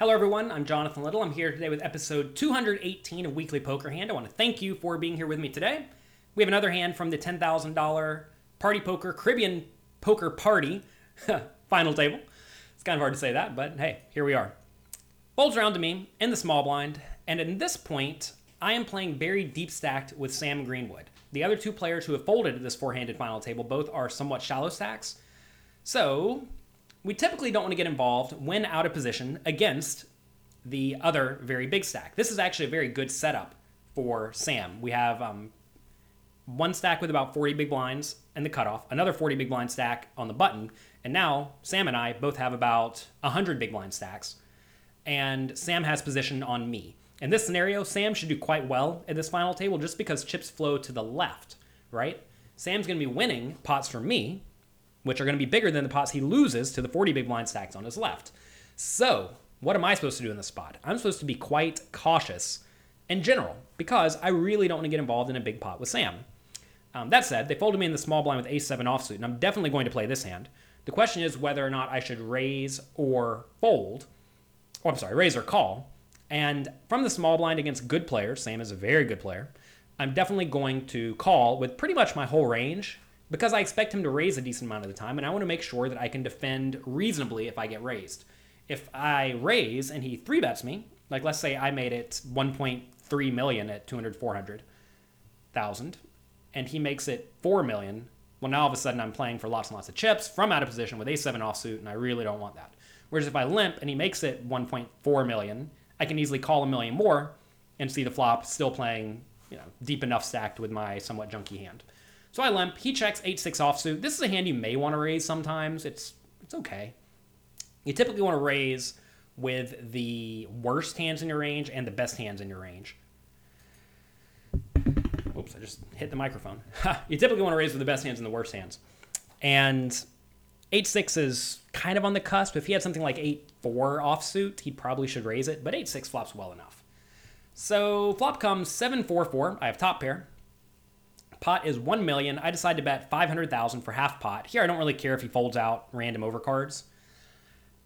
Hello, everyone. I'm Jonathan Little. I'm here today with episode 218 of Weekly Poker Hand. I want to thank you for being here with me today. We have another hand from the $10,000 Party Poker Caribbean Poker Party final table. It's kind of hard to say that, but hey, here we are. Folds around to me in the small blind, and at this point, I am playing very deep stacked with Sam Greenwood. The other two players who have folded at this four handed final table both are somewhat shallow stacks. So, we typically don't want to get involved when out of position against the other very big stack. This is actually a very good setup for Sam. We have um, one stack with about 40 big blinds and the cutoff, another 40 big blind stack on the button, and now Sam and I both have about 100 big blind stacks, and Sam has position on me. In this scenario, Sam should do quite well at this final table just because chips flow to the left, right? Sam's going to be winning pots from me, which are going to be bigger than the pots he loses to the 40 big blind stacks on his left. So, what am I supposed to do in this spot? I'm supposed to be quite cautious in general because I really don't want to get involved in a big pot with Sam. Um, that said, they folded me in the small blind with ace 7 offsuit, and I'm definitely going to play this hand. The question is whether or not I should raise or fold. Oh, I'm sorry, raise or call. And from the small blind against good players, Sam is a very good player, I'm definitely going to call with pretty much my whole range because I expect him to raise a decent amount of the time, and I want to make sure that I can defend reasonably if I get raised. If I raise and he three bets me, like let's say I made it 1.3 million at 200, 400,000, and he makes it 4 million, well, now all of a sudden I'm playing for lots and lots of chips from out of position with a7 offsuit, and I really don't want that. Whereas if I limp and he makes it 1.4 million, I can easily call a million more and see the flop still playing, you know, deep enough stacked with my somewhat junky hand. So I limp. He checks 8-6 offsuit. This is a hand you may want to raise sometimes. It's it's okay. You typically want to raise with the worst hands in your range and the best hands in your range. Oops, I just hit the microphone. you typically want to raise with the best hands and the worst hands. And 8-6 is kind of on the cusp. If he had something like 8-4 offsuit, he probably should raise it, but 8-6 flops well enough. So flop comes 7-4-4. I have top pair. Pot is 1 million. I decide to bet 500,000 for half pot. Here, I don't really care if he folds out random overcards.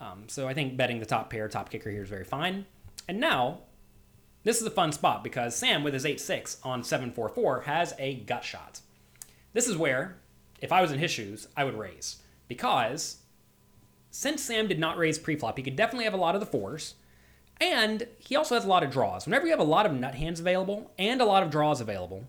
Um, so I think betting the top pair, top kicker here is very fine. And now, this is a fun spot because Sam, with his 8-6 on 7-4-4, has a gut shot. This is where, if I was in his shoes, I would raise. Because since Sam did not raise preflop, he could definitely have a lot of the fours. And he also has a lot of draws. Whenever you have a lot of nut hands available and a lot of draws available,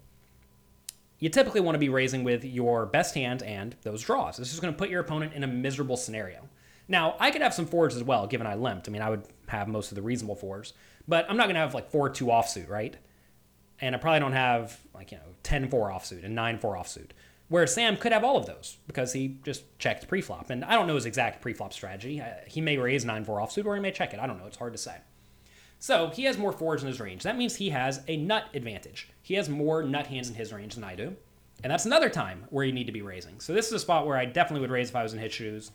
you typically want to be raising with your best hand and those draws. This is going to put your opponent in a miserable scenario. Now, I could have some fours as well, given I limped. I mean, I would have most of the reasonable fours, but I'm not going to have like 4 2 offsuit, right? And I probably don't have like, you know, 10 4 offsuit and 9 4 offsuit. Where Sam could have all of those because he just checked preflop. And I don't know his exact preflop strategy. Uh, he may raise 9 4 offsuit or he may check it. I don't know. It's hard to say. So he has more fours in his range. That means he has a nut advantage. He has more nut hands in his range than I do. And that's another time where you need to be raising. So this is a spot where I definitely would raise if I was in his shoes.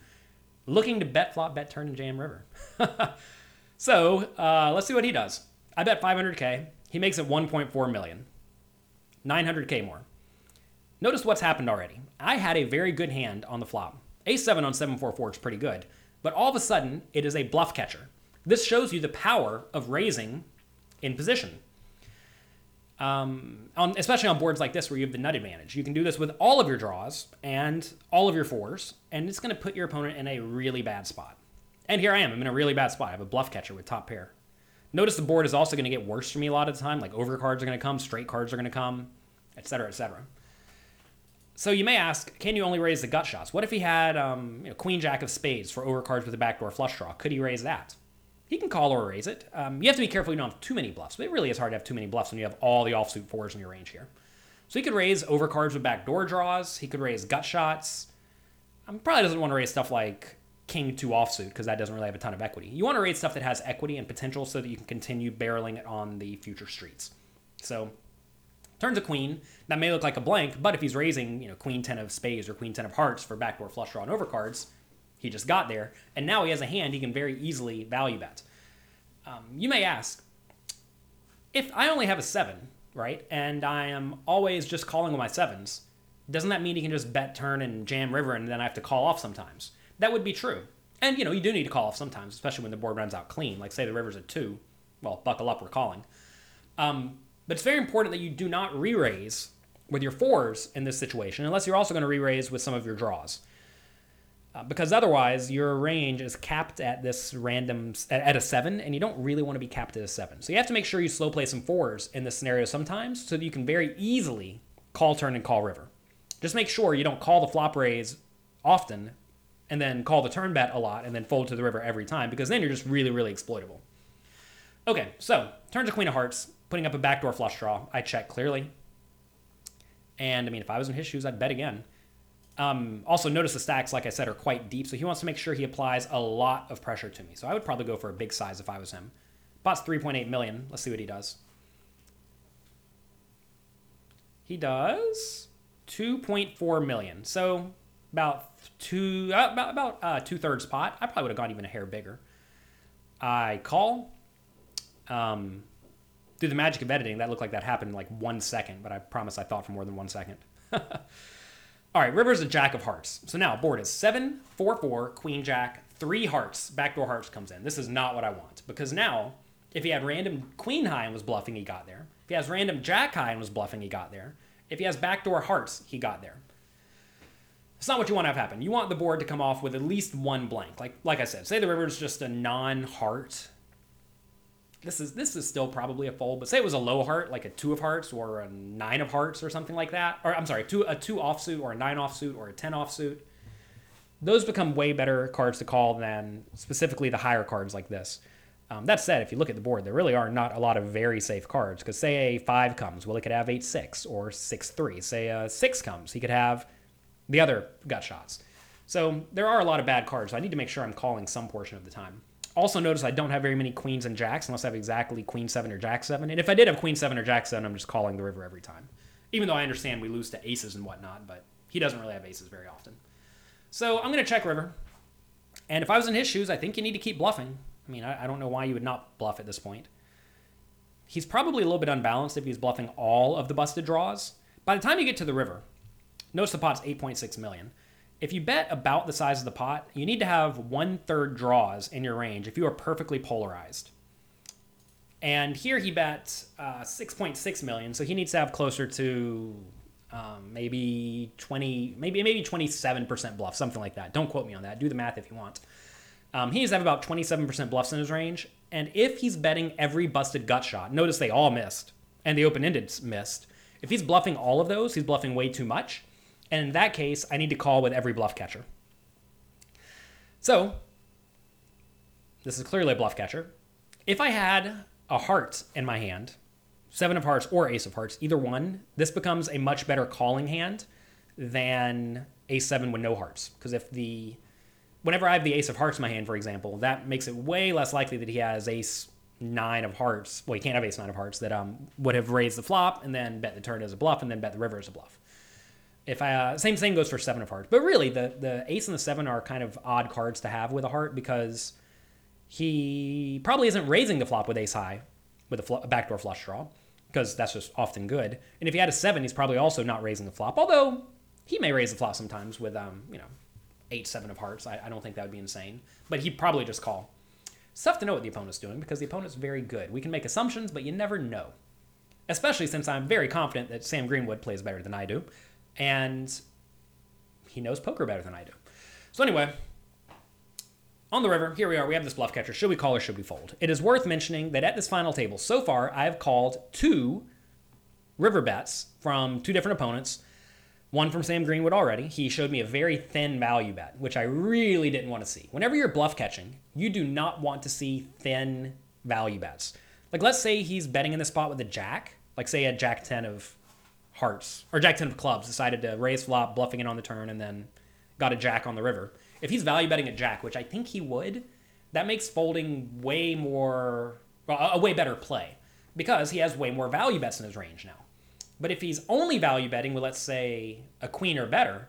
Looking to bet flop, bet turn, and jam river. so uh, let's see what he does. I bet 500k. He makes it 1.4 million. 900k more. Notice what's happened already. I had a very good hand on the flop. A7 on 744 is pretty good, but all of a sudden it is a bluff catcher. This shows you the power of raising in position. Um, on, especially on boards like this where you have the nut advantage. You can do this with all of your draws and all of your fours, and it's going to put your opponent in a really bad spot. And here I am. I'm in a really bad spot. I have a bluff catcher with top pair. Notice the board is also going to get worse for me a lot of the time. Like overcards are going to come, straight cards are going to come, etc., etc. So you may ask, can you only raise the gut shots? What if he had um, you know, queen jack of spades for overcards with a backdoor flush draw? Could he raise that? He can call or raise it. Um, you have to be careful you don't have too many bluffs, but it really is hard to have too many bluffs when you have all the offsuit fours in your range here. So he could raise overcards with backdoor draws. He could raise gut shots. Um, probably doesn't want to raise stuff like king two offsuit because that doesn't really have a ton of equity. You want to raise stuff that has equity and potential so that you can continue barreling it on the future streets. So turns a queen. That may look like a blank, but if he's raising, you know, queen ten of spades or queen ten of hearts for backdoor flush draw and overcards, he just got there, and now he has a hand he can very easily value bet. Um, you may ask, if I only have a seven, right, and I am always just calling with my sevens, doesn't that mean he can just bet turn and jam river and then I have to call off sometimes? That would be true. And you know, you do need to call off sometimes, especially when the board runs out clean. Like say the river's at two, well, buckle up, we're calling. Um, but it's very important that you do not re-raise with your fours in this situation, unless you're also going to re-raise with some of your draws. Uh, because otherwise, your range is capped at this random at a seven, and you don't really want to be capped at a seven. So you have to make sure you slow play some fours in this scenario sometimes, so that you can very easily call turn and call river. Just make sure you don't call the flop raise often, and then call the turn bet a lot, and then fold to the river every time, because then you're just really, really exploitable. Okay, so turn to Queen of Hearts, putting up a backdoor flush draw. I check clearly. And I mean, if I was in his shoes, I'd bet again. Um, also, notice the stacks, like I said, are quite deep, so he wants to make sure he applies a lot of pressure to me. So I would probably go for a big size if I was him. Pot's 3.8 million. Let's see what he does. He does 2.4 million. So about two, uh, about about uh, two thirds pot. I probably would have gone even a hair bigger. I call. Um, through the magic of editing, that looked like that happened in like one second, but I promise I thought for more than one second. All right, river's a jack of hearts. So now board is seven, four, four, queen, jack, three hearts. Backdoor hearts comes in. This is not what I want because now, if he had random queen high and was bluffing, he got there. If he has random jack high and was bluffing, he got there. If he has backdoor hearts, he got there. It's not what you want to have happen. You want the board to come off with at least one blank. Like like I said, say the river is just a non-heart this is this is still probably a fold, but say it was a low heart, like a two of hearts or a nine of hearts or something like that, or I'm sorry, two a two offsuit or a nine offsuit or a ten offsuit. Those become way better cards to call than specifically the higher cards like this. Um, that said, if you look at the board, there really are not a lot of very safe cards. Because say a five comes, well, he could have eight six or six three. Say a six comes, he could have the other gut shots. So there are a lot of bad cards. So I need to make sure I'm calling some portion of the time. Also notice I don't have very many queens and jacks unless I have exactly queen seven or jack seven. And if I did have queen seven or jack seven, I'm just calling the river every time. Even though I understand we lose to aces and whatnot, but he doesn't really have aces very often. So I'm going to check river. And if I was in his shoes, I think you need to keep bluffing. I mean, I, I don't know why you would not bluff at this point. He's probably a little bit unbalanced if he's bluffing all of the busted draws. By the time you get to the river, notice the pot's 8.6 million if you bet about the size of the pot, you need to have one third draws in your range if you are perfectly polarized. And here he bet uh, 6.6 million, so he needs to have closer to um, maybe 20, maybe maybe 27% bluff, something like that. Don't quote me on that. Do the math if you want. Um, he needs to have about 27% bluffs in his range. And if he's betting every busted gut shot, notice they all missed, and the open ended missed. If he's bluffing all of those, he's bluffing way too much. And in that case, I need to call with every bluff catcher. So, this is clearly a bluff catcher. If I had a heart in my hand, seven of hearts or ace of hearts, either one, this becomes a much better calling hand than a seven with no hearts. Because if the whenever I have the ace of hearts in my hand, for example, that makes it way less likely that he has ace nine of hearts. Well, he can't have ace nine of hearts that um would have raised the flop and then bet the turn as a bluff and then bet the river as a bluff if I uh, same thing goes for seven of hearts, but really the the ace and the seven are kind of odd cards to have with a heart because he probably isn't raising the flop with ace high with a, fl- a backdoor flush draw because that's just often good. And if he had a seven, he's probably also not raising the flop, although he may raise the flop sometimes with um you know eight seven of hearts. I, I don't think that would be insane, but he'd probably just call. It's tough to know what the opponent's doing because the opponent's very good. We can make assumptions, but you never know. Especially since I'm very confident that Sam Greenwood plays better than I do and he knows poker better than I do. So anyway, on the river, here we are. We have this bluff catcher. Should we call or should we fold? It is worth mentioning that at this final table, so far, I have called two river bets from two different opponents. One from Sam Greenwood already. He showed me a very thin value bet, which I really didn't want to see. Whenever you're bluff catching, you do not want to see thin value bets. Like, let's say he's betting in the spot with a jack, like, say, a jack 10 of hearts or jack 10 of clubs decided to raise flop, bluffing it on the turn, and then got a jack on the river. If he's value betting a jack, which I think he would, that makes folding way more, well, a way better play because he has way more value bets in his range now. But if he's only value betting with, let's say, a queen or better,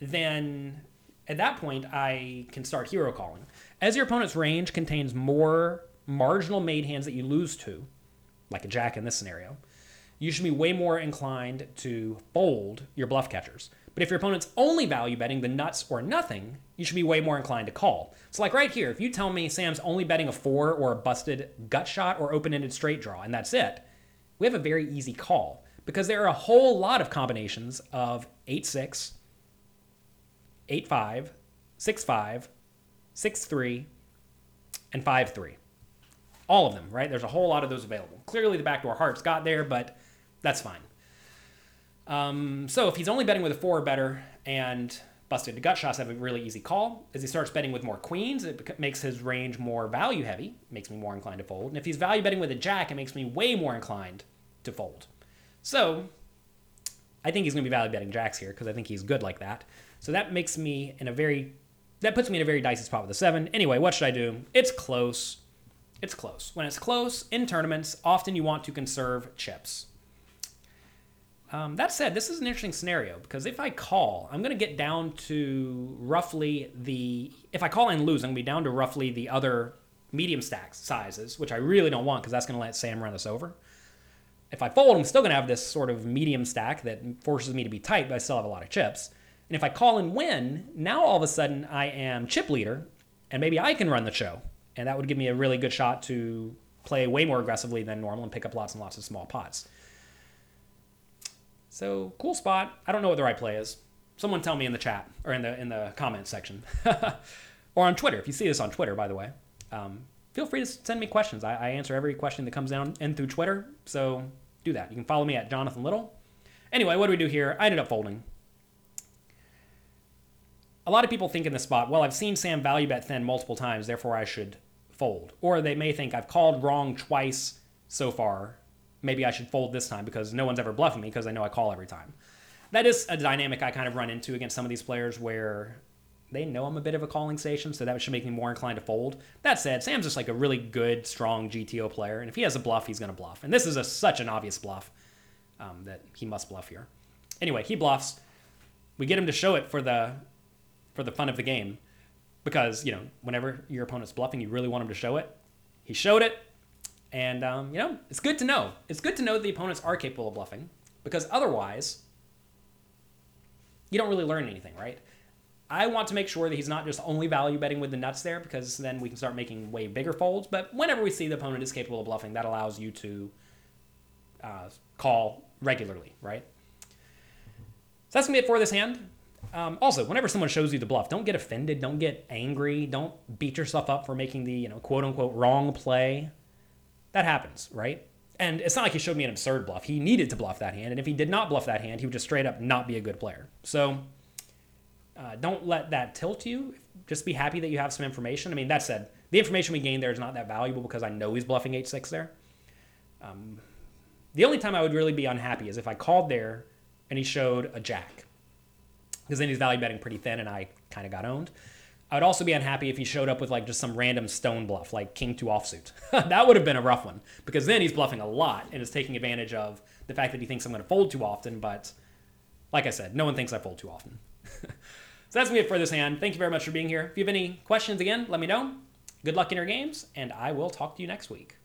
then at that point I can start hero calling. As your opponent's range contains more marginal made hands that you lose to, like a jack in this scenario, you should be way more inclined to fold your bluff catchers. But if your opponent's only value betting the nuts or nothing, you should be way more inclined to call. So, like right here, if you tell me Sam's only betting a four or a busted gut shot or open ended straight draw, and that's it, we have a very easy call because there are a whole lot of combinations of 8 6, 8 5, 6 5, 6 3, and 5 3. All of them, right? There's a whole lot of those available. Clearly, the backdoor hearts got there, but that's fine. Um, so if he's only betting with a four or better and busted to gut shots have a really easy call. As he starts betting with more queens, it makes his range more value heavy, makes me more inclined to fold. And if he's value betting with a jack, it makes me way more inclined to fold. So I think he's going to be value betting jacks here because I think he's good like that. So that makes me in a very that puts me in a very dicey spot with a seven. Anyway, what should I do? It's close. It's close. When it's close in tournaments, often you want to conserve chips. Um, that said, this is an interesting scenario because if I call, I'm going to get down to roughly the. If I call and lose, I'm going to be down to roughly the other medium stack sizes, which I really don't want because that's going to let Sam run us over. If I fold, I'm still going to have this sort of medium stack that forces me to be tight, but I still have a lot of chips. And if I call and win, now all of a sudden I am chip leader, and maybe I can run the show. And that would give me a really good shot to play way more aggressively than normal and pick up lots and lots of small pots. So cool spot. I don't know what the right play is. Someone tell me in the chat or in the in the comment section, or on Twitter. If you see this on Twitter, by the way, um, feel free to send me questions. I, I, answer every question that comes down in through Twitter. So do that. You can follow me at Jonathan Little. Anyway, what do we do here? I ended up folding. A lot of people think in this spot, well, I've seen Sam value bet thin multiple times, therefore I should fold. Or they may think I've called wrong twice so far, maybe I should fold this time because no one's ever bluffing me because I know I call every time. That is a dynamic I kind of run into against some of these players where they know I'm a bit of a calling station, so that should make me more inclined to fold. That said, Sam's just like a really good, strong GTO player, and if he has a bluff, he's going to bluff. And this is a, such an obvious bluff um, that he must bluff here. Anyway, he bluffs. We get him to show it for the for the fun of the game, because you know whenever your opponent's bluffing, you really want him to show it. He showed it. And, um, you know, it's good to know. It's good to know that the opponents are capable of bluffing because otherwise, you don't really learn anything, right? I want to make sure that he's not just only value betting with the nuts there because then we can start making way bigger folds. But whenever we see the opponent is capable of bluffing, that allows you to uh, call regularly, right? So that's to be it for this hand. Um, also, whenever someone shows you the bluff, don't get offended. Don't get angry. Don't beat yourself up for making the, you know, quote unquote wrong play. That happens, right? And it's not like he showed me an absurd bluff. He needed to bluff that hand. And if he did not bluff that hand, he would just straight up not be a good player. So uh, don't let that tilt you. Just be happy that you have some information. I mean, that said, the information we gained there is not that valuable because I know he's bluffing 8 6 there. Um, the only time I would really be unhappy is if I called there and he showed a jack. Because then he's value betting pretty thin and I kind of got owned. I would also be unhappy if he showed up with like just some random stone bluff, like king two offsuit. that would have been a rough one because then he's bluffing a lot and is taking advantage of the fact that he thinks I'm going to fold too often. But like I said, no one thinks I fold too often. so that's me for this hand. Thank you very much for being here. If you have any questions again, let me know. Good luck in your games, and I will talk to you next week.